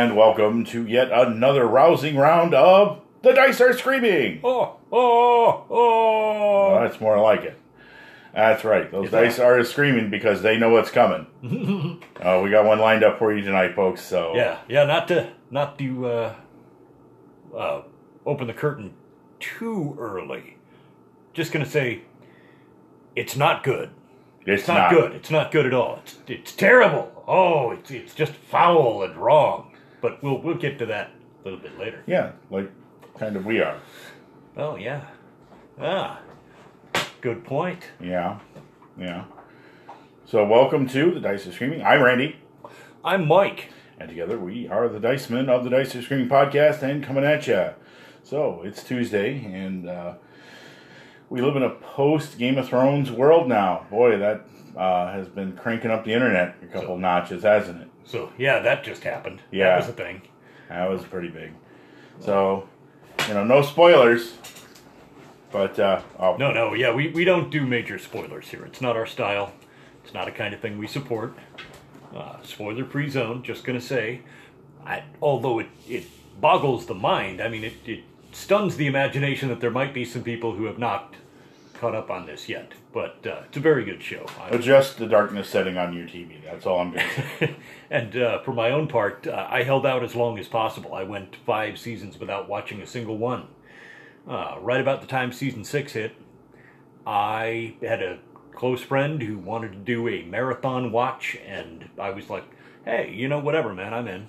and welcome to yet another rousing round of The Dice Are Screaming! Oh, oh, oh. Well, that's more like it. That's right. Those Is dice that- are screaming because they know what's coming. uh, we got one lined up for you tonight, folks. So Yeah, yeah, not to not to uh, uh, open the curtain too early. Just gonna say, it's not good. it's, It's not, good. It's not good at all. It's it's terrible. Oh, it's it's just foul and wrong. But we'll we'll get to that a little bit later. Yeah, like kind of we are. Oh yeah, ah, good point. Yeah, yeah. So welcome to The Dice Are Screaming. I'm Randy. I'm Mike. And together we are the Dice Men of the Dice Are Screaming podcast and coming at ya. So it's Tuesday and uh, we live in a post Game of Thrones world now. Boy, that uh, has been cranking up the internet a couple notches, hasn't it? So yeah, that just happened. Yeah. that was a thing. That was pretty big. So, you know, no spoilers. But, uh, oh, No, no, yeah, we, we don't do major spoilers here. It's not our style. It's not a kind of thing we support. Uh, spoiler free zone, just gonna say. I, although it, it boggles the mind, I mean, it, it stuns the imagination that there might be some people who have not caught up on this yet. But uh, it's a very good show. I- adjust the darkness setting on your TV. That's all I'm going to say. and uh, for my own part, uh, I held out as long as possible. I went five seasons without watching a single one. Uh, right about the time season six hit, I had a close friend who wanted to do a marathon watch, and I was like, "Hey, you know, whatever, man, I'm in."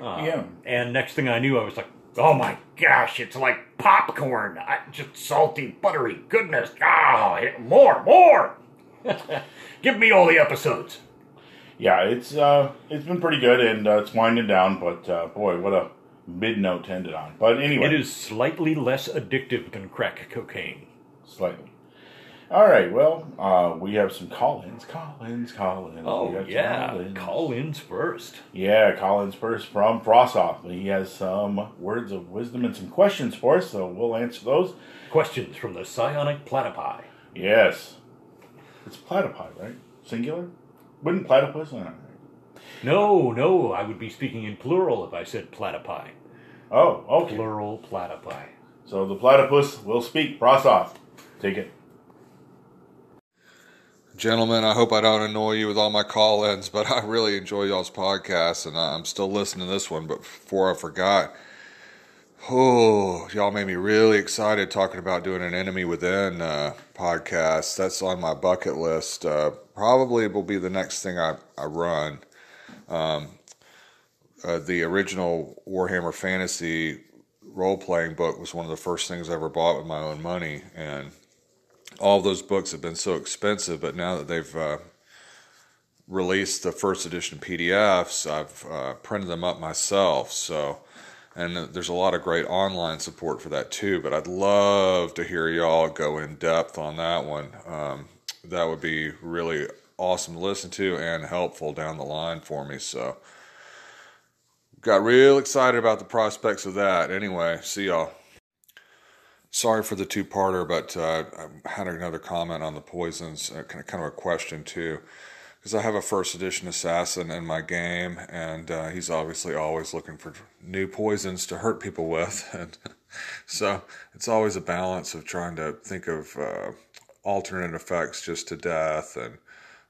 Uh, Yeah. And next thing I knew, I was like, "Oh my gosh, it's like popcorn! I, just salty, buttery goodness! Ah, more, more! Give me all the episodes." yeah, it's uh, it's been pretty good and uh, it's winding down, but uh, boy, what a mid note to end it on. But anyway, It is slightly less addictive than crack cocaine. slightly. All right, well, uh, we have some call-ins, call-ins, call-ins. Oh yeah, call-ins. call-ins first. Yeah, Collins first from Frossoff. He has some words of wisdom and some questions for us, so we'll answer those. Questions from the psionic platypi. Yes. It's platypi, right? Singular? Wouldn't platypus? Uh, No, no, I would be speaking in plural if I said platypi. Oh, okay. Plural platypi. So the platypus will speak. Frossoff. Take it. Gentlemen, I hope I don't annoy you with all my call ins, but I really enjoy y'all's podcast and I'm still listening to this one. But before I forgot, oh, y'all made me really excited talking about doing an Enemy Within uh, podcast. That's on my bucket list. Uh, probably will be the next thing I, I run. Um, uh, the original Warhammer Fantasy role playing book was one of the first things I ever bought with my own money. And all those books have been so expensive, but now that they've uh, released the first edition PDFs, I've uh, printed them up myself. So, and there's a lot of great online support for that too. But I'd love to hear y'all go in depth on that one. Um, that would be really awesome to listen to and helpful down the line for me. So, got real excited about the prospects of that. Anyway, see y'all. Sorry for the two-parter, but uh, I had another comment on the poisons, uh, kind of kind of a question too, because I have a first edition assassin in my game, and uh, he's obviously always looking for new poisons to hurt people with, and so it's always a balance of trying to think of uh, alternate effects just to death and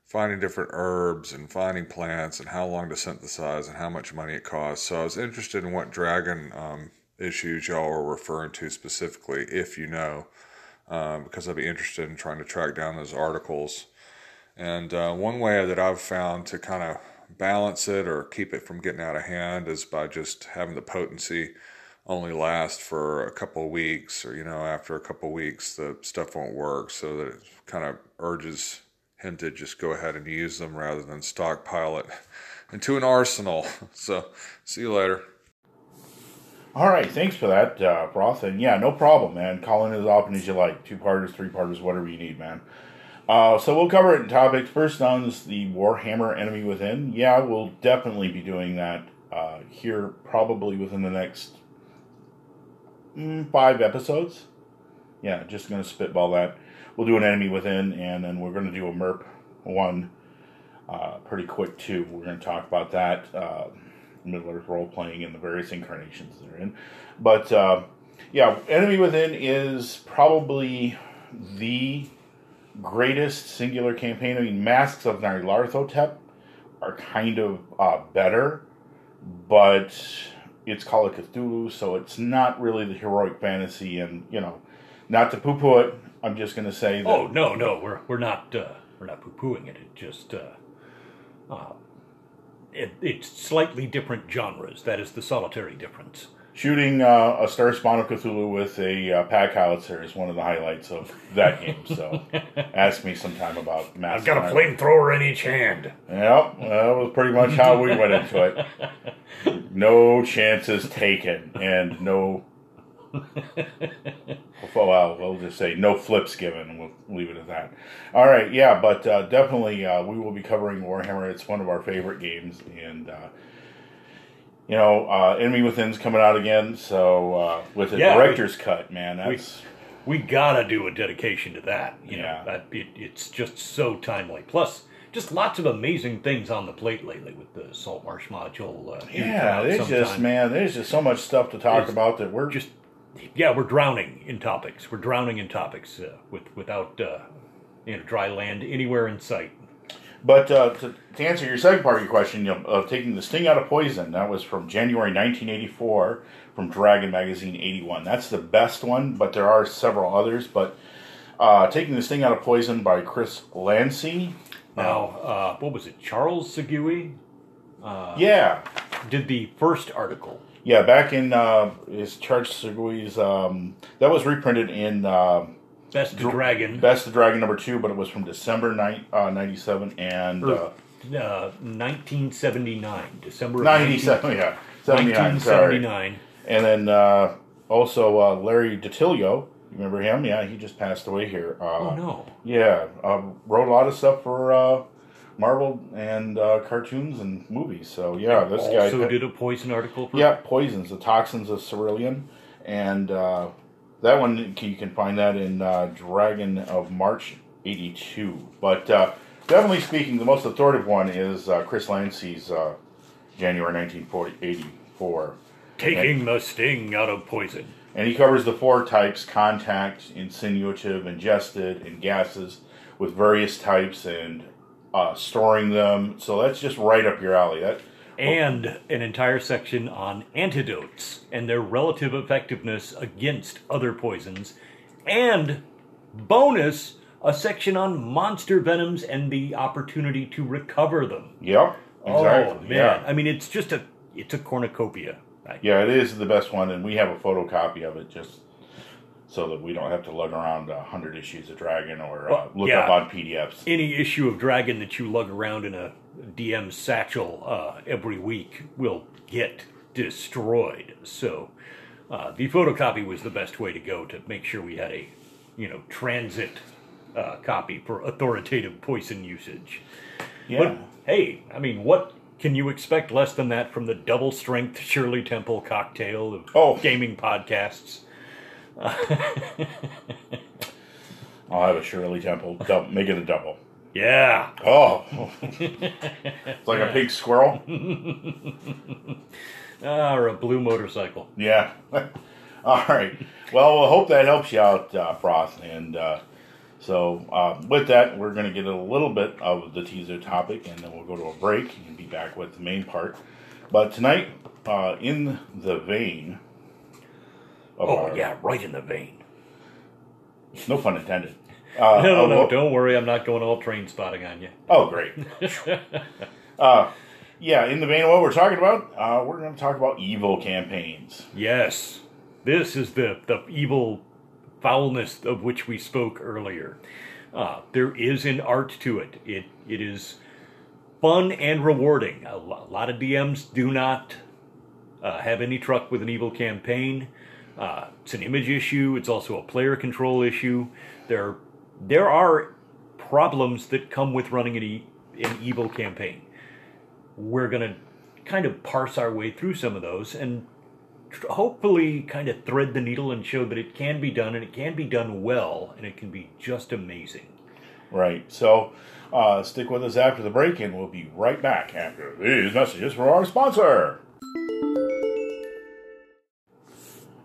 finding different herbs and finding plants and how long to synthesize and how much money it costs. So I was interested in what dragon um, issues y'all are referring to specifically, if you know, um, because I'd be interested in trying to track down those articles. And uh, one way that I've found to kind of balance it or keep it from getting out of hand is by just having the potency only last for a couple of weeks, or you know, after a couple of weeks, the stuff won't work. So that it kind of urges him to just go ahead and use them rather than stockpile it into an arsenal. So, see you later. All right, thanks for that, uh. And yeah, no problem, man. Call in as often as you like. Two parters, three parters, whatever you need, man. Uh, so we'll cover it in topics. First on is the Warhammer Enemy Within. Yeah, we'll definitely be doing that uh, here probably within the next mm, five episodes. Yeah, just going to spitball that. We'll do an Enemy Within, and then we're going to do a MERP one uh, pretty quick, too. We're going to talk about that. Earth role playing and the various incarnations they're in. But uh, yeah, Enemy Within is probably the greatest singular campaign. I mean, Masks of Nyarlathotep are kind of uh, better, but it's Call of Cthulhu, so it's not really the heroic fantasy. And you know, not to poo-poo it, I'm just going to say that. Oh no, no, we're we're not uh, we're not poo-pooing it. It just uh, uh, it, it's slightly different genres. That is the solitary difference. Shooting uh, a Star Spawn of Cthulhu with a uh, pack howitzer is one of the highlights of that game. So, ask me sometime about Mass. I've got a flamethrower in each hand. Yep, that was pretty much how we went into it. No chances taken, and no. Well, we'll just say no flips given, we'll leave it at that. All right, yeah, but uh, definitely uh, we will be covering Warhammer. It's one of our favorite games, and uh, you know, uh, Enemy Within's coming out again. So uh, with a Yeah, director's cut, man, that's We gotta do a dedication to that. You Yeah. know, that it, it's just so timely. Plus, just lots of amazing things on the plate lately with the Salt Marsh module. Uh, yeah. There's just man, there's just so much stuff to talk There's about that we're just yeah, we're drowning in topics. We're drowning in topics uh, with without uh, you know dry land anywhere in sight. But uh, to, to answer your second part of your question, you know, of taking the sting out of poison, that was from January 1984 from Dragon Magazine 81. That's the best one, but there are several others. But uh, taking the sting out of poison by Chris Lancy. Now, uh, what was it? Charles Segui Yeah, did the first article. Yeah. Back in uh, is Charles Segui's. Um, that was reprinted in uh, Best Dr- Dragon, Best of Dragon number two, but it was from December ni- uh, 97 and or, uh, uh, 1979, December 97. Yeah, 1979. And then uh, also uh, Larry DiTillio. You remember him? Yeah, he just passed away here. Uh, Oh no. Yeah, uh, wrote a lot of stuff for uh, Marvel and uh, cartoons and movies. So yeah, this guy. also did a poison article for yeah, poisons, the toxins of cerulean, and uh, that one you can find that in uh, Dragon of March '82. But uh, definitely speaking, the most authoritative one is uh, Chris Lancy's uh, January 1984. taking the sting out of poison. And he covers the four types contact, insinuative, ingested, and gases with various types and uh, storing them. So that's just right up your alley. That And an entire section on antidotes and their relative effectiveness against other poisons. And bonus, a section on monster venoms and the opportunity to recover them. Yep, exactly. Oh man. Yeah. I mean it's just a it's a cornucopia. I- yeah, it is the best one, and we have a photocopy of it just so that we don't have to lug around a hundred issues of Dragon or uh, look yeah. up on PDFs. any issue of Dragon that you lug around in a DM satchel uh, every week will get destroyed. So uh, the photocopy was the best way to go to make sure we had a, you know, transit uh, copy for authoritative poison usage. Yeah, But hey, I mean, what can you expect less than that from the double strength Shirley Temple cocktail of Oh. gaming podcasts? I'll have a Shirley Temple. Dou- make it a double. Yeah. Oh, it's like a big squirrel. Ah, or a blue motorcycle. Yeah. All right. Well, I hope that helps you out, uh, Frost. And uh, so, uh, with that, we're going to get a little bit of the teaser topic, and then we'll go to a break and be back with the main part. But tonight, uh, in the vein of Oh, our- yeah, right in the vein. no pun intended. Uh, No, no, no, don't worry, I'm not going all Trainspotting on you. Oh, great. uh, yeah, in the vein of what we're talking about, uh, we're going to talk about evil campaigns. Yes, this is the, the evil foulness of which we spoke earlier. Uh, there is an art to it. It It is fun and rewarding. A lo- lot of DMs do not uh, have any truck with an evil campaign. Uh, it's an image issue. It's also a player control issue. There, there are problems that come with running an, e- an evil campaign. We're gonna kind of parse our way through some of those and hopefully kind of thread the needle and show that it can be done and it can be done well and it can be just amazing. Right. So uh, stick with us after the break, and we'll be right back after these messages from our sponsor.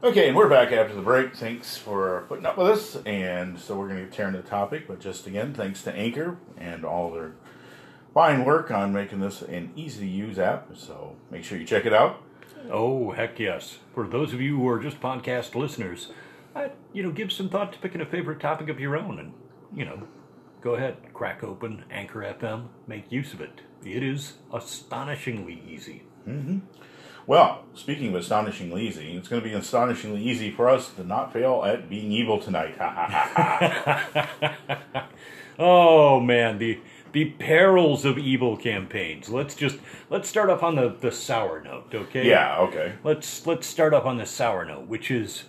Okay, and we're back after the break. Thanks for putting up with us. And so we're going to turn to the topic, but just again, thanks to Anchor and all their fine work on making this an easy to use app. So make sure you check it out. Oh, heck yes. For those of you who are just podcast listeners, I, you know, give some thought to picking a favorite topic of your own and, you know, go ahead, crack open Anchor FM, make use of it. It is astonishingly easy. Mm-hmm. Well, speaking of astonishingly easy, it's going to be astonishingly easy for us to not fail at being evil tonight. Ha ha ha. Oh man, the the perils of evil campaigns. Let's just let's start off on the, the sour note, okay? yeah, okay. Let's let's start off on the sour note, which is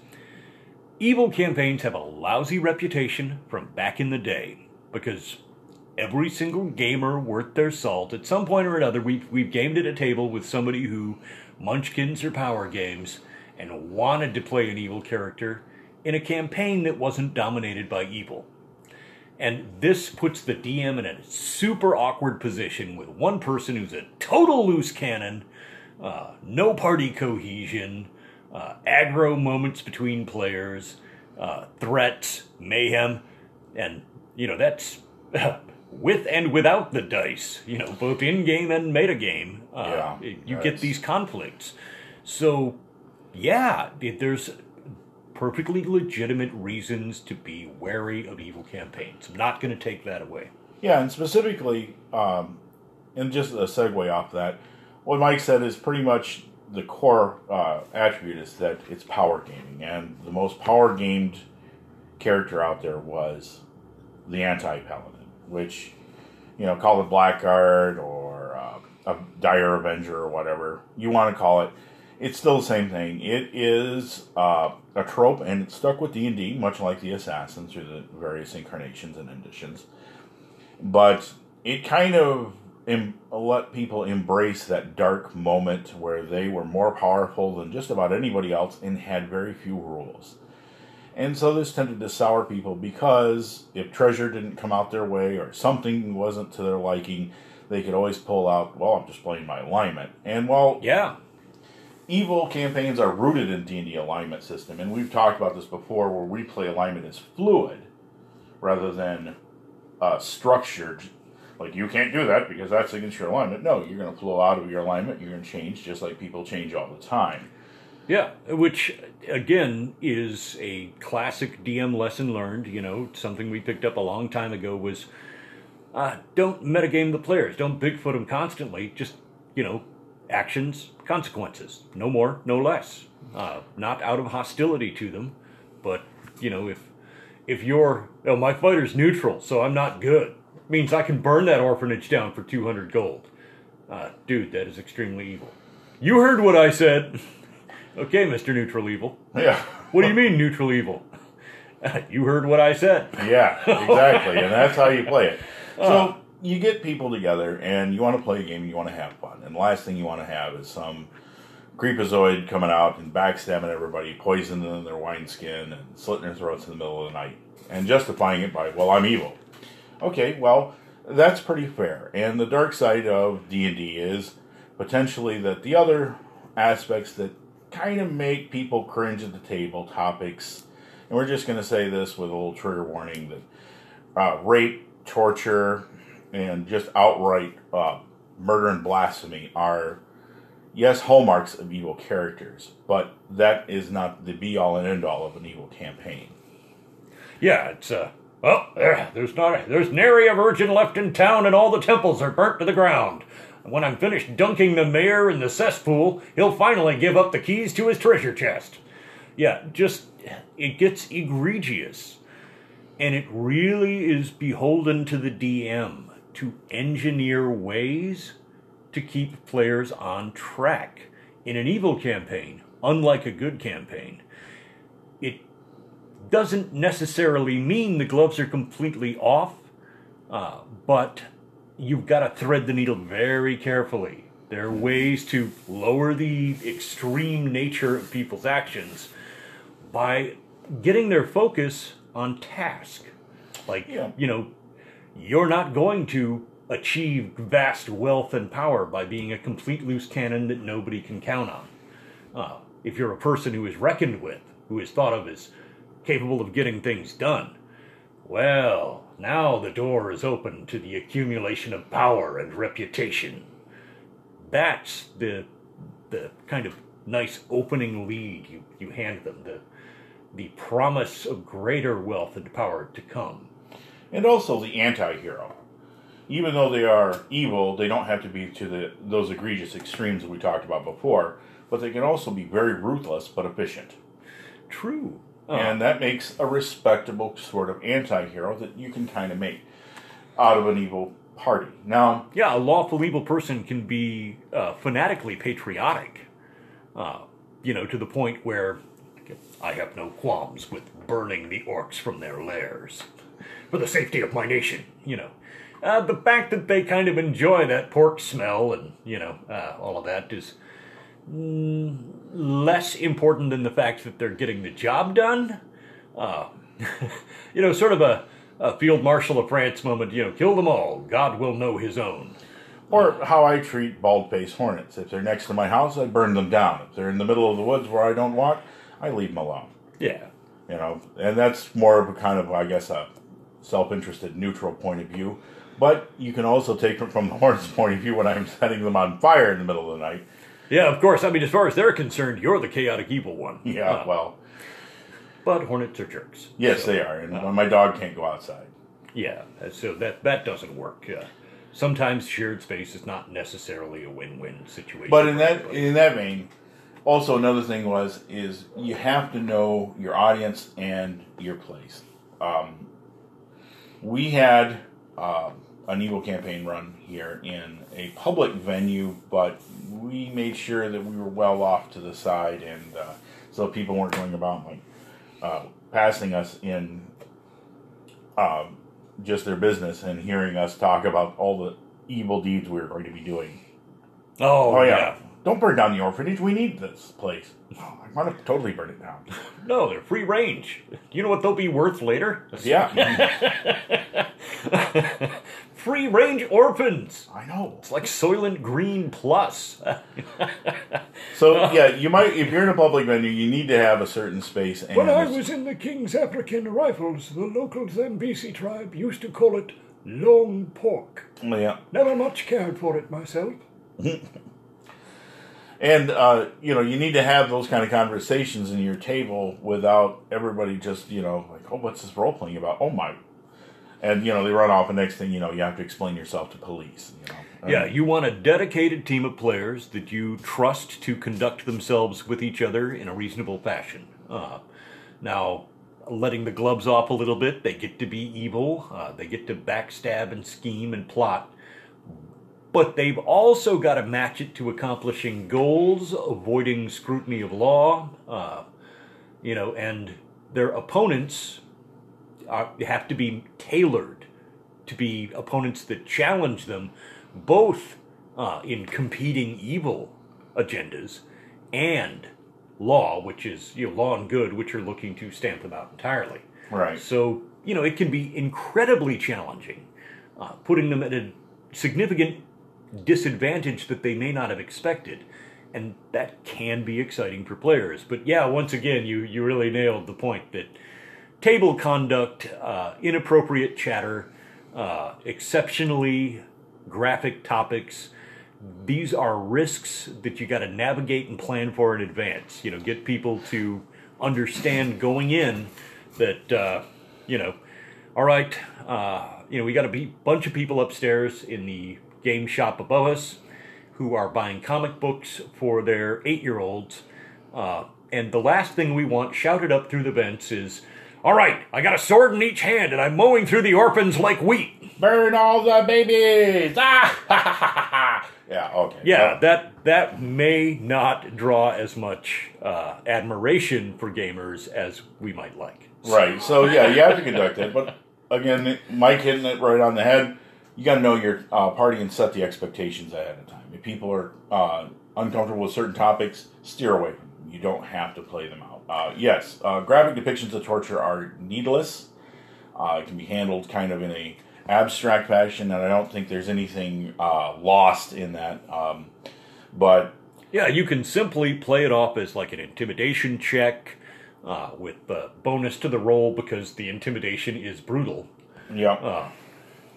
evil campaigns have a lousy reputation from back in the day because every single gamer worth their salt at some point or another we've we've gamed at a table with somebody who munchkins or power games and wanted to play an evil character in a campaign that wasn't dominated by evil. And this puts the DM in a super awkward position with one person who's a total loose cannon, uh, no party cohesion, uh, aggro moments between players, uh, threats, mayhem, and, you know, that's with and without the dice, you know, both in game and meta game. Uh, Yeah, you get these conflicts. So, yeah, there's perfectly legitimate reasons to be wary of evil campaigns. I'm not going to take that away. Yeah, and specifically, um, and just a segue off that, what Mike said is pretty much the core uh, attribute is that it's power gaming, and the most power gamed character out there was the anti paladin, which you know, call it Blackguard or uh, a Dire Avenger or whatever you want to call it. It's still the same thing. It is uh, a trope, and it's stuck with D and D, much like the Assassin through the various incarnations and editions but it kind of em- let people embrace that dark moment where they were more powerful than just about anybody else and had very few rules. And so this tended to sour people because if treasure didn't come out their way or something wasn't to their liking, they could always pull out, well, I'm just playing my alignment. And while Yeah, evil campaigns are rooted in D&D alignment system, and we've talked about this before where we play alignment as fluid rather than uh, structured. Like, you can't do that because that's against your alignment. No, you're going to flow out of your alignment. You're going to change just like people change all the time. Yeah. Which again is a classic DM lesson learned. You know, something we picked up a long time ago was uh, don't metagame the players. Don't Bigfoot them constantly. Just you know, actions, consequences. No more, no less. Uh, not out of hostility to them, but you know, if if you're, oh, my fighter's neutral, so I'm not good, means I can burn that orphanage down for 200 gold. Uh, dude, that is extremely evil. You heard what I said. okay, Mr. Neutral Evil. Yeah. What do you mean, neutral evil? you heard what I said. Yeah, exactly. and that's how you play it. Uh. So you get people together and you want to play a game you want to have fun. And the last thing you want to have is some creepazoid coming out and backstabbing everybody, poisoning their wineskin and slitting their throats in the middle of the night and justifying it by, well, I'm evil. Okay, well, that's pretty fair. And the dark side of D&D is potentially that the other aspects that kind of make people cringe at the table, topics, and we're just going to say this with a little trigger warning that uh, rape, torture, and just outright uh, murder and blasphemy are, yes, hallmarks of evil characters, but that is not the be all and end all of an evil campaign. Yeah, it's uh well, there, there's not there's nary a virgin left in town, and all the temples are burnt to the ground. When I'm finished dunking the mayor in the cesspool, he'll finally give up the keys to his treasure chest. Yeah, just it gets egregious, and it really is beholden to the DM to engineer ways to keep players on track. In an evil campaign, unlike a good campaign, it doesn't necessarily mean the gloves are completely off, uh, but you've got to thread the needle very carefully. There are ways to lower the extreme nature of people's actions by getting their focus on task. Like, Yeah. you know, you're not going to achieve vast wealth and power by being a complete loose cannon that nobody can count on. Uh, if you're a person who is reckoned with, who is thought of as capable of getting things done, well, now the door is open to the accumulation of power and reputation. That's the the kind of nice opening lead you, you hand them, the the promise of greater wealth and power to come. And also the anti-hero. Even though they are evil, they don't have to be to the those egregious extremes that we talked about before, but they can also be very ruthless but efficient. True. Uh, And that makes a respectable sort of anti-hero that you can kind of make out of an evil party. Now, yeah, a lawful evil person can be uh, fanatically patriotic, uh, you know, to the point where I have no qualms with burning the orcs from their lairs for the safety of my nation, you know. Uh, the fact that they kind of enjoy that pork smell and, you know, uh, all of that is less important than the fact that they're getting the job done. Uh, you know, sort of a, a Field Marshal of France moment, you know, kill them all, God will know his own. or how I treat bald-faced hornets. If they're next to my house, I burn them down. If they're in the middle of the woods where I don't walk, I leave them alone. Yeah. You know, and that's more of a kind of, I guess, a self-interested, neutral point of view. But you can also take it from the hornet's point of view when I'm setting them on fire in the middle of the night. Yeah, of course. I mean, as far as they're concerned, you're the chaotic evil one. Yeah, Uh, well, but hornets are jerks. yes, So, they are. And when my dog can't go outside. Yeah, so that that doesn't work. Uh, sometimes shared space is not necessarily a win-win situation. But in that everybody. in that vein, also another thing was is you have to know your audience and your place. Um, we had um, an evil campaign run here in a public venue, but we made sure that we were well off to the side, and uh, so people weren't going about like uh, passing us in um, just their business and hearing us talk about all the evil deeds we were going to be doing. oh, Oh yeah. yeah. Don't burn down the orphanage. We need this place. Oh, I want to totally burn it down. no, they're free range. You know what they'll be worth later? Yeah, free range orphans. I know. It's like Soylent Green Plus. So yeah, you might if you're in a public venue, you need to have a certain space. And When I was in the King's African Rifles, the local Zambesi tribe used to call it long pork. yeah, Never much cared for it myself. and uh, you know you need to have those kind of conversations in your table without everybody just you know like oh what's this role playing about oh my, and you know they run off and next thing you know you have to explain yourself to police. You know. Yeah, you want a dedicated team of players that you trust to conduct themselves with each other in a reasonable fashion. Uh, now, letting the gloves off a little bit, they get to be evil, uh, they get to backstab and scheme and plot, but they've also got to match it to accomplishing goals, avoiding scrutiny of law, uh, you know, and their opponents are, have to be tailored to be opponents that challenge them both uh, in competing evil agendas and law, which is you know, law and good, which are looking to stamp them out entirely. Right. So you know it can be incredibly challenging, uh, putting them at a significant disadvantage that they may not have expected, and that can be exciting for players. But yeah, once again, you you really nailed the point that table conduct, uh, inappropriate chatter, uh, exceptionally graphic topics. These are risks that you got to navigate and plan for in advance. You know, get people to understand going in that uh, you know, all right, uh, you know, we got a bunch of people upstairs in the game shop above us who are buying comic books for their eight-year-olds, uh, and the last thing we want shouted up through the vents is, "All right, I got a sword in each hand, and I'm mowing through the orphans like wheat." Burn all the babies! Ah! Ha, ha, ha, yeah. Okay. Yeah, that that may not draw as much uh, admiration for gamers as we might like. Right. So yeah, you have to conduct it. But again, Mike hitting it right on the head. You got to know your uh, party and set the expectations ahead of time. If people are uh, uncomfortable with certain topics, steer away from them. You don't have to play them out. Uh, yes, uh, graphic depictions of torture are needless. Uh, it can be handled kind of in a abstract fashion, and I don't think there's anything uh, lost in that. Um, but Yeah, you can simply play it off as like an intimidation check uh, with uh, bonus to the roll because the intimidation is brutal. Yeah.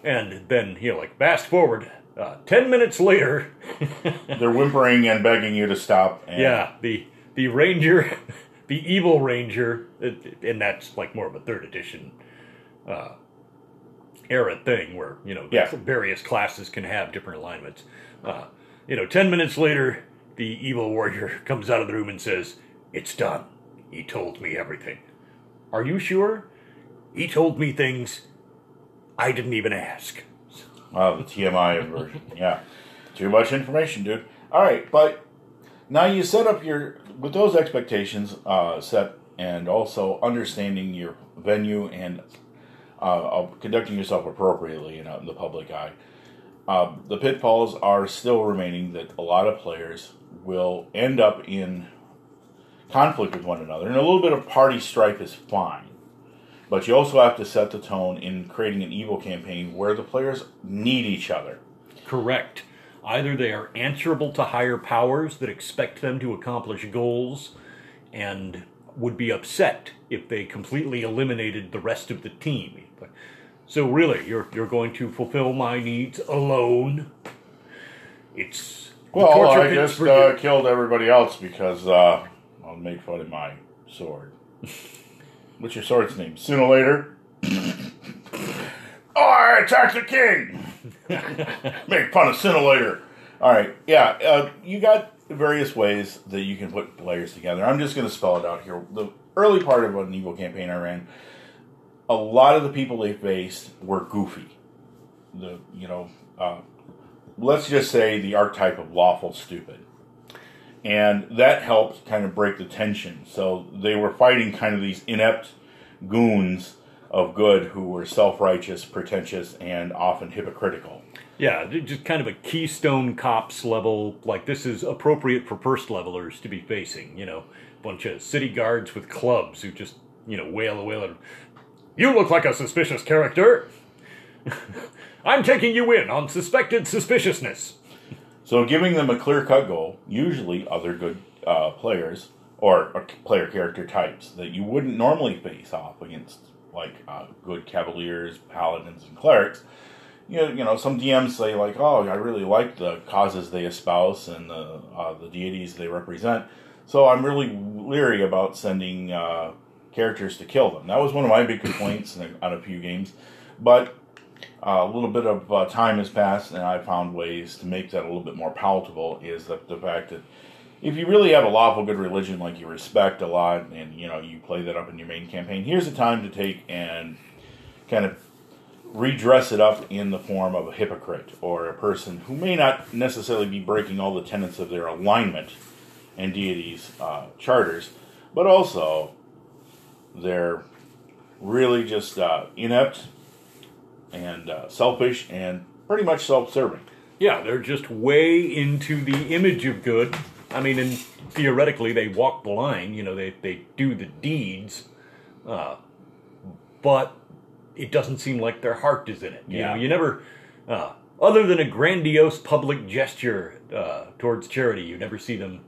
And then, you know, like fast forward, uh, 10 minutes later, They're whimpering and begging you to stop. And yeah, the the ranger, the evil ranger, and that's like more of a third edition uh, era thing where, you know, Yeah. various classes can have different alignments. Uh, you know, 10 minutes later, the evil warrior comes out of the room and says, It's done. He told me everything. Are you sure? He told me things I didn't even ask. Wow, the TMI version. Yeah. Too much information, dude. All right, but now you set up your with those expectations uh, set, and also understanding your venue and uh, conducting yourself appropriately in, in the public eye. Um, the pitfalls are still remaining that a lot of players will end up in conflict with one another, and a little bit of party strife is fine. But you also have to set the tone in creating an evil campaign where the players need each other. Correct. Either they are answerable to higher powers that expect them to accomplish goals and would be upset if they completely eliminated the rest of the team. So really, you're you're going to fulfill my needs alone. It's Well, I just uh, killed everybody else because uh, I'll make fun of my sword. What's your sword's name? Sooner or later. oh, I attacked the king. Make fun of Cinelator. All right, yeah, uh, you got various ways that you can put players together. I'm just going to spell it out here. The early part of an evil campaign I ran, a lot of the people they faced were goofy. The you know, uh, let's just say the archetype of lawful stupid. And that helped kind of break the tension. So they were fighting kind of these inept goons of good who were self righteous, pretentious, and often hypocritical. Yeah, just kind of a Keystone Cops level. Like this is appropriate for first levelers to be facing. You know, bunch of city guards with clubs who just you know wail away. Like, you look like a suspicious character. I'm taking you in on suspected suspiciousness. So giving them a clear cut goal, usually other good uh, players or, or player character types that you wouldn't normally face off against, like uh, good cavaliers, paladins, and clerics. You know, you know, some DMs say like, "Oh, I really like the causes they espouse and the uh, the deities they represent." So I'm really leery about sending uh, characters to kill them. That was one of my big complaints in- on a few games, but uh, a little bit of uh, time has passed, and I found ways to make that a little bit more palatable. Is that the fact that if you really have a lawful good religion, like you respect a lot, and you know you play that up in your main campaign, here's a time to take and kind of redress it up in the form of a hypocrite or a person who may not necessarily be breaking all the tenets of their alignment and deities' uh, charters, but also they're really just uh, inept and uh, selfish and pretty much self-serving. Yeah, they're just way into the image of good. I mean, and theoretically, they walk the line. You know, they they do the deeds, uh, but it doesn't seem like their heart is in it. You Yeah. know, you never, uh, other than a grandiose public gesture uh, towards charity, you never see them,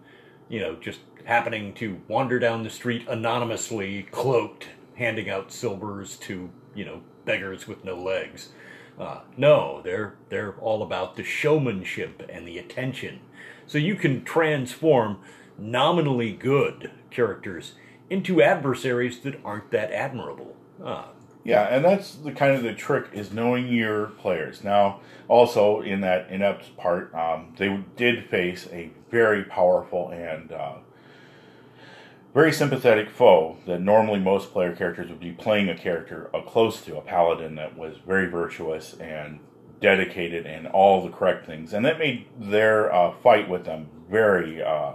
you know, just happening to wander down the street anonymously, cloaked, handing out silvers to you know beggars with no legs. Uh, no, they're they're all about the showmanship and the attention. So you can transform nominally good characters into adversaries that aren't that admirable. Uh, Yeah, and that's the kind of the trick is knowing your players. Now, also in that inept part, um, they did face a very powerful and uh, very sympathetic foe that normally most player characters would be playing a character close to a paladin that was very virtuous and dedicated and all the correct things, and that made their uh, fight with them very uh,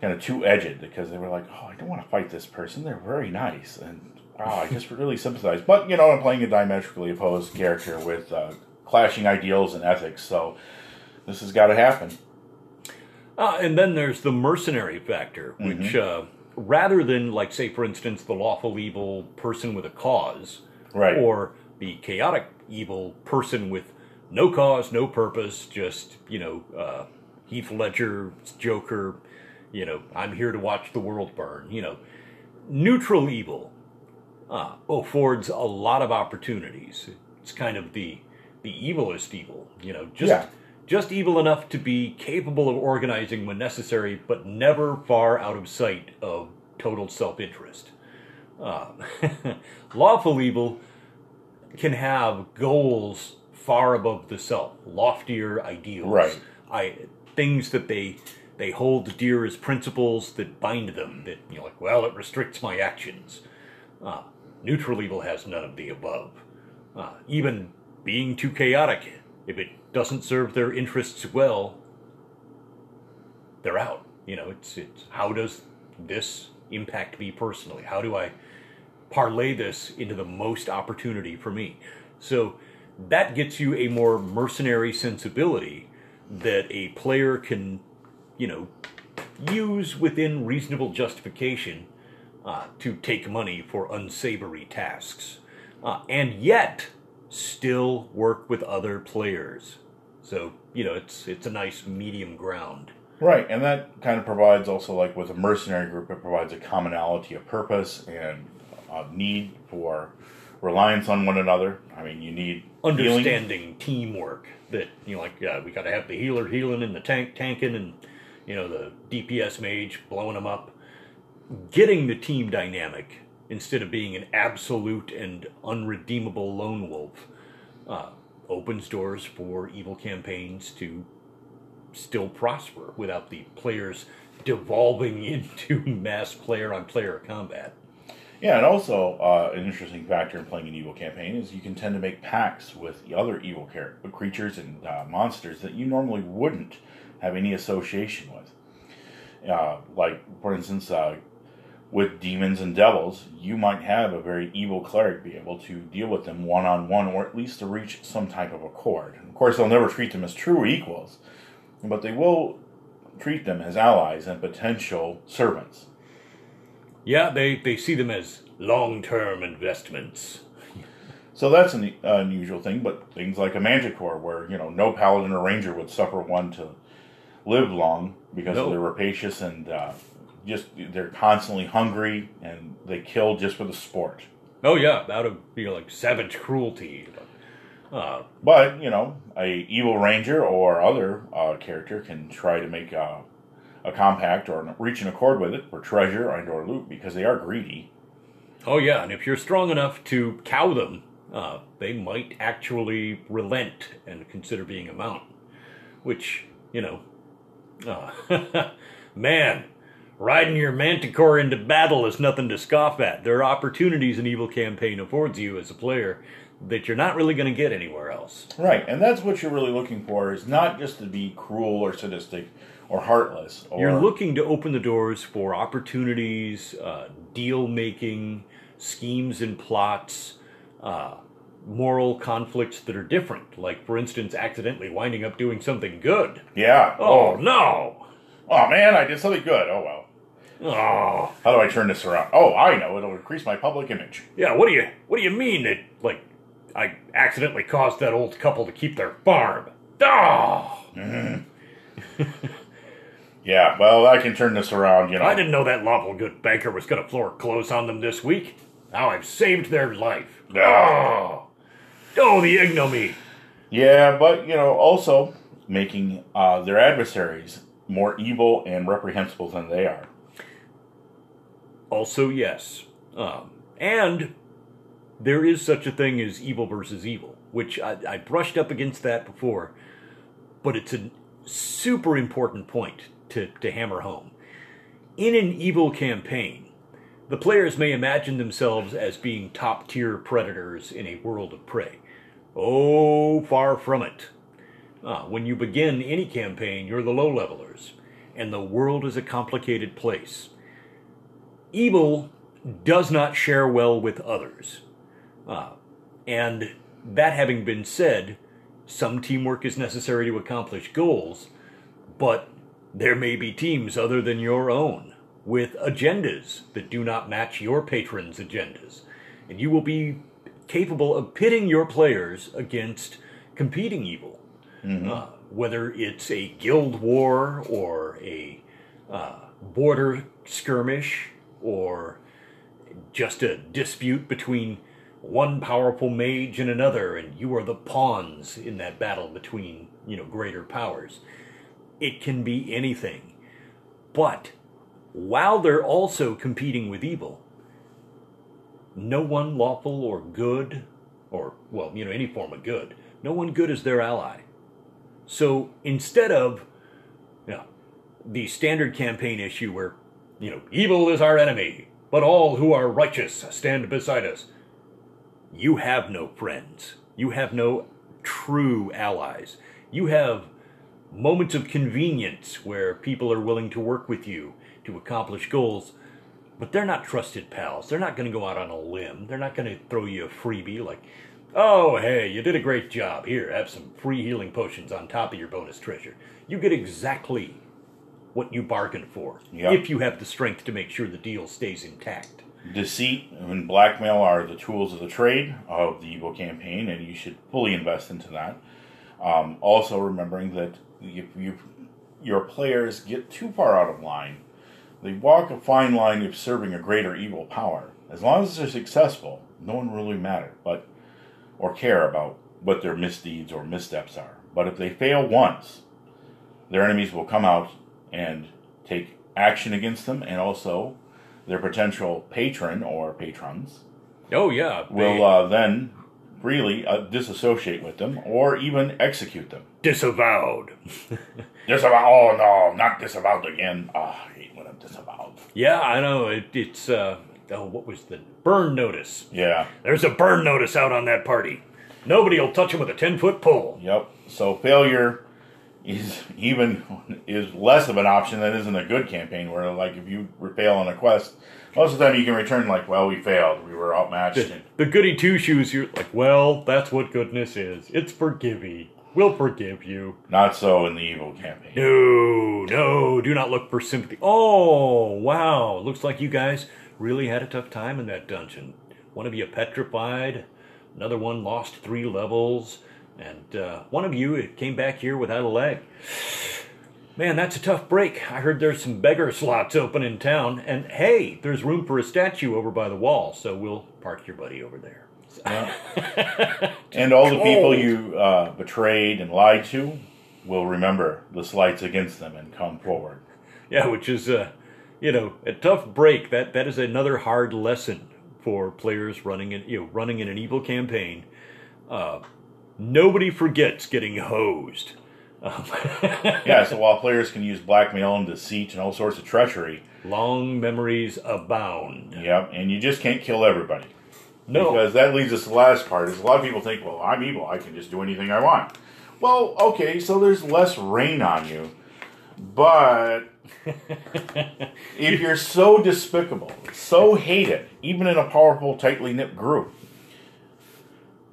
kind of two edged because they were like, "Oh, I don't want to fight this person. They're very nice," and oh, I just really sympathize. But you know, I'm playing a diametrically opposed character with uh, clashing ideals and ethics, so this has got to happen. Uh, and then there's the mercenary factor, which uh, rather than, like, say, for instance, the lawful evil person with a cause, Right. or the chaotic evil person with no cause, no purpose, just, you know, uh, Heath Ledger, Joker, you know, I'm here to watch the world burn. You know, neutral evil uh, affords a lot of opportunities. It's kind of the the evilest evil. You know, just Yeah. just evil enough to be capable of organizing when necessary, but never far out of sight of total self interest. Uh, lawful evil can have goals far above the self, loftier ideals, Right. I things that they they hold dear as principles that bind them. That you know, like well, it restricts my actions. Uh, neutral evil has none of the above. Uh, even being too chaotic, if it doesn't serve their interests well, they're out. You know, it's it's how does this impact me personally? How do I parlay this into the most opportunity for me? So that gets you a more mercenary sensibility that a player can, you know, use within reasonable justification uh, to take money for unsavory tasks, uh, and yet still work with other players. So you know, it's it's a nice medium ground. Right, and that kind of provides also like with a mercenary group, it provides a commonality of purpose and a need for reliance on one another. I mean, you need healing. understanding teamwork that you know like uh, we got to have the healer healing and the tank tanking and you know the DPS mage blowing them up getting the team dynamic instead of being an absolute and unredeemable lone wolf uh, opens doors for evil campaigns to still prosper without the players devolving into mass player on player combat Yeah, and also uh, an interesting factor in playing an evil campaign is you can tend to make pacts with other evil char- creatures and uh, monsters that you normally wouldn't have any association with. Uh, like, for instance, uh, with demons and devils, you might have a very evil cleric be able to deal with them one on one, or at least to reach some type of accord. Of course, they'll never treat them as true equals, but they will treat them as allies and potential servants. Yeah they, they see them as long-term investments So that's an uh, unusual thing, but things like a Manticore, where you know no paladin or ranger would suffer one to live long because No. they're rapacious and uh, just they're constantly hungry and they kill just for the sport. Oh yeah, that would be like savage cruelty. Uh, But you know, a evil ranger or other uh, character can try to make a, compact or reach an accord with it for treasure and or loot because they are greedy. oh yeah, and if you're strong enough to cow them, uh, they might actually relent and consider being a mount. Which you know, uh, man, riding your manticore into battle is nothing to scoff at. There are opportunities an evil campaign affords you as a player that you're not really going to get anywhere else. Right, and that's what you're really looking for is not just to be cruel or sadistic or heartless. Or, You're looking to open the doors for opportunities, uh, deal making, schemes and plots, uh, moral conflicts that are different. Like, for instance, accidentally winding up doing something good. Yeah. Oh, no! Oh man, I did something good. Oh well. Oh, How do I turn this around? Oh, I know. It'll increase my public image. yeah. What do you What do you mean that like I accidentally caused that old couple to keep their farm? Oh, Yeah, well, I can turn this around, you know. I didn't know that lawful good banker was going to foreclose on them this week. Now I've saved their life. Oh, oh, the ignominy. Yeah, but, you know, also making uh, their adversaries more evil and reprehensible than they are. Also, yes. Um, and there is such a thing as evil versus evil, which I, I brushed up against that before, but it's a super important point to, to hammer home. In an evil campaign, the players may imagine themselves as being top tier predators in a world of prey. Oh, far from it. Uh, when you begin any campaign, you're the low levelers, and the world is a complicated place evil does not share well with others. Uh, and that having been said, some teamwork is necessary to accomplish goals, but there may be teams other than your own with agendas that do not match your patrons' agendas. And you will be capable of pitting your players against competing evil. Uh, whether it's a guild war or a uh, border skirmish or just a dispute between one powerful mage and another, and you are the pawns in that battle between, you know, greater powers. It can be anything. But while they're also competing with evil, no one lawful or good, or, well, you know, any form of good, no one good is their ally. So instead of, you know, the standard campaign issue where, you know, evil is our enemy, but all who are righteous stand beside us, you have no friends. You have no true allies. You have moments of convenience where people are willing to work with you to accomplish goals, but they're not trusted pals. They're not going to go out on a limb. They're not going to throw you a freebie like, oh, hey, you did a great job. Here, have some free healing potions on top of your bonus treasure. You get exactly what you bargained for Yep. if you have the strength to make sure the deal stays intact. Deceit and blackmail are the tools of the trade of the evil campaign, and you should fully invest into that. Um, also, remembering that if you, your players get too far out of line, they walk a fine line of serving a greater evil power. As long as they're successful, no one really matter, but or care about what their misdeeds or missteps are. But if they fail once, their enemies will come out and take action against them, and also their potential patron or patrons Oh, yeah. they- will uh, then freely uh, disassociate with them or even execute them. disavowed. Disavow? Oh no, not disavowed again. Oh, I hate when I'm disavowed. Yeah, I know. It, it's uh oh, what was the burn notice? Yeah. There's a burn notice out on that party. Nobody will touch him with a ten foot pole. Yep. So failure is even is less of an option than is in a good campaign where like if you fail on a quest, most of the time you can return like, well, we failed, we were outmatched. And, The goody two shoes. You're like, well, that's what goodness is. It's forgiving. We'll forgive you. not so in the evil campaign. No, no, do not look for sympathy. Oh, wow. Looks like you guys really had a tough time in that dungeon. One of you petrified, another one lost three levels, and uh, one of you came back here without a leg. Man, that's a tough break. I heard there's some beggar slots open in town, and hey, there's room for a statue over by the wall, so we'll park your buddy over there. Yeah. And all the people you uh, betrayed and lied to will remember the slights against them and come forward. Yeah, which is uh, you know, a tough break. That that is another hard lesson for players running in you know running in an evil campaign. Uh, nobody forgets getting hosed. Um, Yeah, so while players can use blackmail and deceit and all sorts of treachery, long memories abound. yep, and you just can't kill everybody. No, Because that leads us to the last part is a lot of people think, well, I'm evil, I can just do anything I want. Well, okay, so there's less rain on you, but if you're so despicable, so hated, even in a powerful, tightly knit group,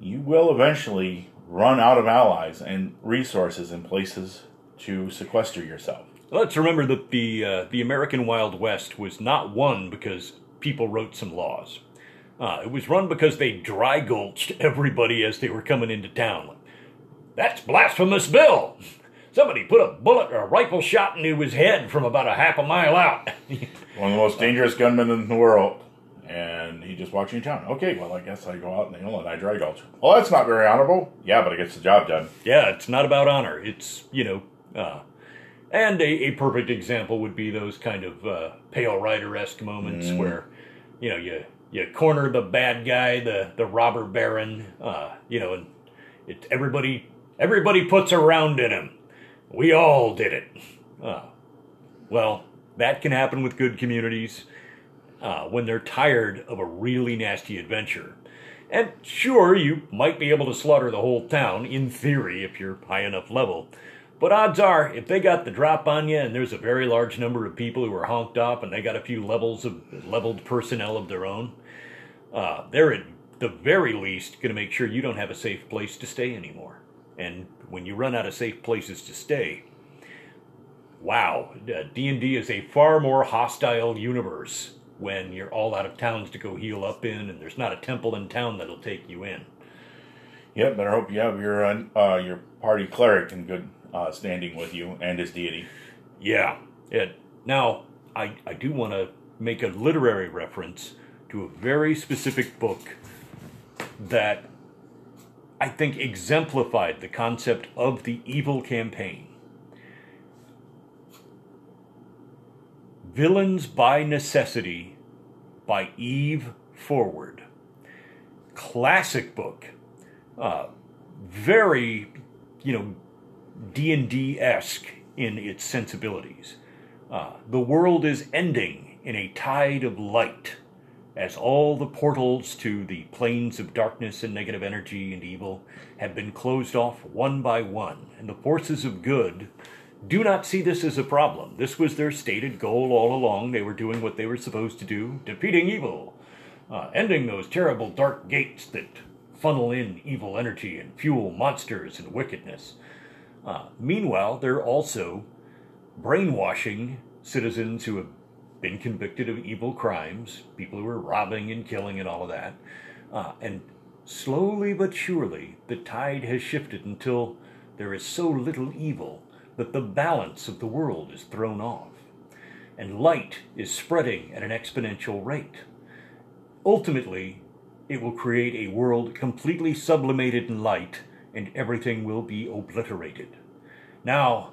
you will eventually run out of allies and resources and places to sequester yourself. let's remember that the uh, the American Wild West was not won because people wrote some laws. Uh, it was run because they dry gulched everybody as they were coming into town. That's blasphemous bill. Somebody put a bullet or a rifle shot into his head from about a half a mile out. One of the most dangerous gunmen in the world. And he just walks in town. Okay, well, I guess I go out and nail and I dry gulch. Well, that's not very honorable. Yeah, but it gets the job done. yeah, it's not about honor. It's, you know, uh, and a, a perfect example would be those kind of uh, Pale Rider esque moments where, you know, you you corner the bad guy, the the robber baron, uh, you know, and it everybody everybody puts a round in him. We all did it. Uh, well, that can happen with good communities uh, when they're tired of a really nasty adventure. And sure, you might be able to slaughter the whole town, in theory, if you're high enough level. But odds are, if they got the drop on you and there's a very large number of people who are honked off and they got a few levels of leveled personnel of their own, uh, they're at the very least going to make sure you don't have a safe place to stay anymore. And when you run out of safe places to stay, wow, D and D is a far more hostile universe when you're all out of towns to go heal up in, and there's not a temple in town that'll take you in. Yep, but I hope you have your uh, your party cleric in good uh, standing with you and his deity. Yeah. It, now, I, I do want to make a literary reference to a very specific book that I think exemplified the concept of the evil campaign. Villains by Necessity by Eve Forward. Classic book. Uh, very, you know, D&D esque in its sensibilities. Uh, the world is ending in a tide of light as all the portals to the planes of darkness and negative energy and evil have been closed off one by one, and the forces of good do not see this as a problem. This was their stated goal all along. They were doing what they were supposed to do, defeating evil, uh, ending those terrible dark gates that funnel in evil energy and fuel monsters and wickedness. Uh, meanwhile, they're also brainwashing citizens who have been convicted of evil crimes, people who are robbing and killing and all of that. Uh, and slowly but surely, the tide has shifted until there is so little evil that the balance of the world is thrown off. And light is spreading at an exponential rate. Ultimately, it will create a world completely sublimated in light, and everything will be obliterated. Now,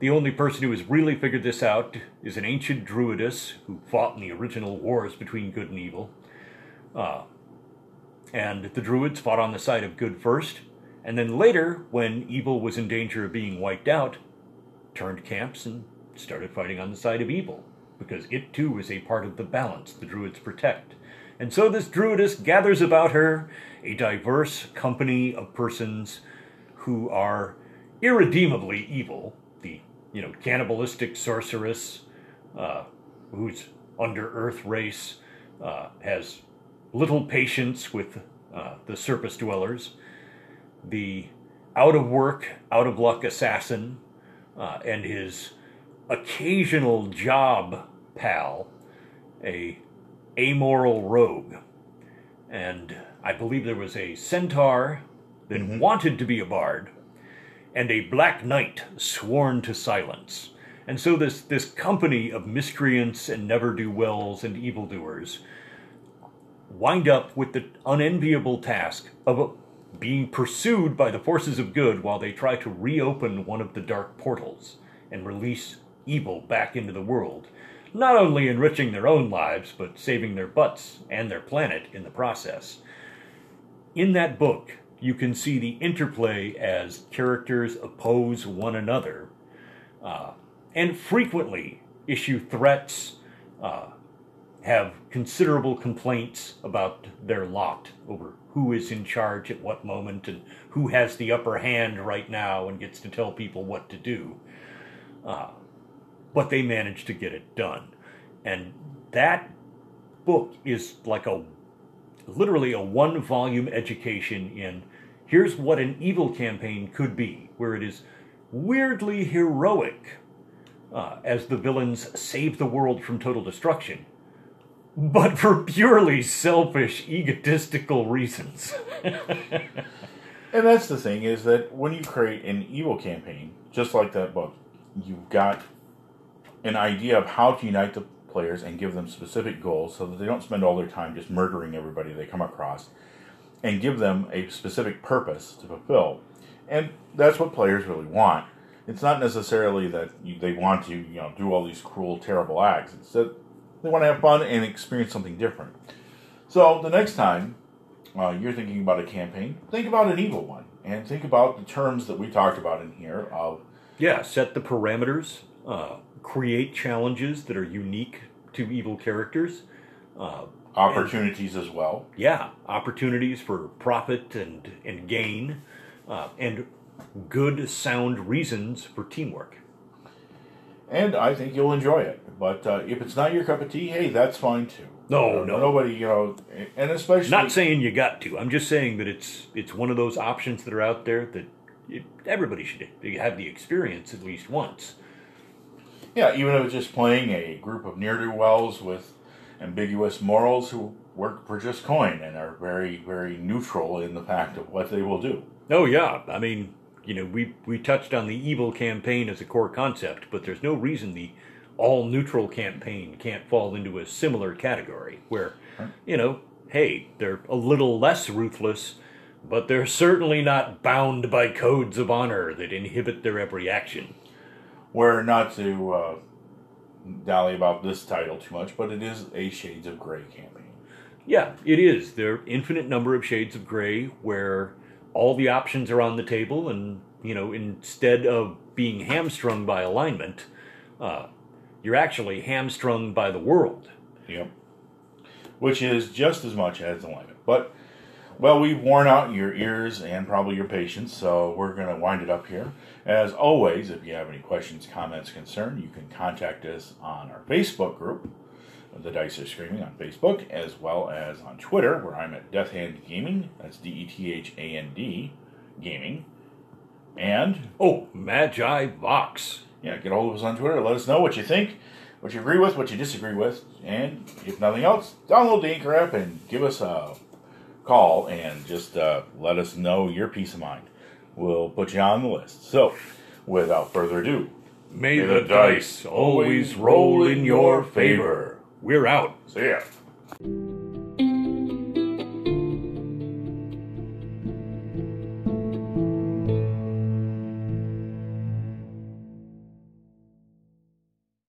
the only person who has really figured this out is an ancient druidess who fought in the original wars between good and evil. Uh, and the druids fought on the side of good first, and then later, when evil was in danger of being wiped out, turned camps and started fighting on the side of evil, because it too is a part of the balance the druids protect. And so this druidess gathers about her a diverse company of persons who are irredeemably evil. The you know cannibalistic sorceress, uh, whose under earth race uh, has little patience with uh, the surface dwellers. The out of work, out of luck assassin, uh, and his occasional job pal, a amoral rogue. And I believe there was a centaur that wanted to be a bard, and a black knight sworn to silence. And so this, this company of miscreants and never-do-wells and evildoers wind up with the unenviable task of being pursued by the forces of good while they try to reopen one of the dark portals and release evil back into the world, not only enriching their own lives, but saving their butts and their planet in the process. In that book, you can see the interplay as characters oppose one another uh, and frequently issue threats, uh, have considerable complaints about their lot over who is in charge at what moment and who has the upper hand right now and gets to tell people what to do. Uh, but they manage to get it done. And that book is like a literally a one volume education in here's what an evil campaign could be, where it is weirdly heroic uh, as the villains save the world from total destruction, but for purely selfish, egotistical reasons. And that's the thing is that when you create an evil campaign, just like that book, you've got an idea of how to unite the players and give them specific goals so that they don't spend all their time just murdering everybody they come across and give them a specific purpose to fulfill. And that's what players really want. It's not necessarily that you, they want to, you know, do all these cruel, terrible acts. It's that they want to have fun and experience something different. So the next time uh, you're thinking about a campaign, think about an evil one, and think about the terms that we talked about in here of yeah, set the parameters, uh, create challenges that are unique to evil characters. Uh, opportunities as well. yeah, opportunities for profit and, and gain, uh, and good, sound reasons for teamwork. And I think you'll enjoy it. But uh, if it's not your cup of tea, hey, that's fine too. No, Uh, no. Nobody, you know, and especially Not saying you got to. I'm just saying that it's it's one of those options that are out there that it, everybody should have the experience at least once. Yeah, even if it's just playing a group of ne'er do wells with ambiguous morals who work for just coin and are very, very neutral in the fact of what they will do. Oh yeah, I mean, you know, we we touched on the evil campaign as a core concept, but there's no reason the all neutral campaign can't fall into a similar category where, you know, hey, they're a little less ruthless, but they're certainly not bound by codes of honor that inhibit their every action. We're not to uh, dally about this title too much, but it is a Shades of Grey campaign. Yeah, it is. There are infinite number of shades of gray where all the options are on the table, and you know, instead of being hamstrung by alignment, uh, you're actually hamstrung by the world. Yep. Which is just as much as alignment. But, well, we've worn out your ears and probably your patience, so we're going to wind it up here. As always, if you have any questions, comments, concern, you can contact us on our Facebook group, The Dice Are Screaming, on Facebook, as well as on Twitter, where I'm at Death Hand Gaming. That's D E T H A N D Gaming. And Oh, Magi Vox. yeah, get all of us on Twitter. Let us know what you think, what you agree with, what you disagree with, and if nothing else, download the Anchor app and give us a call and just uh, let us know your piece of mind. We'll put you on the list. So, without further ado, May the dice always roll in your favor. We're out. see ya.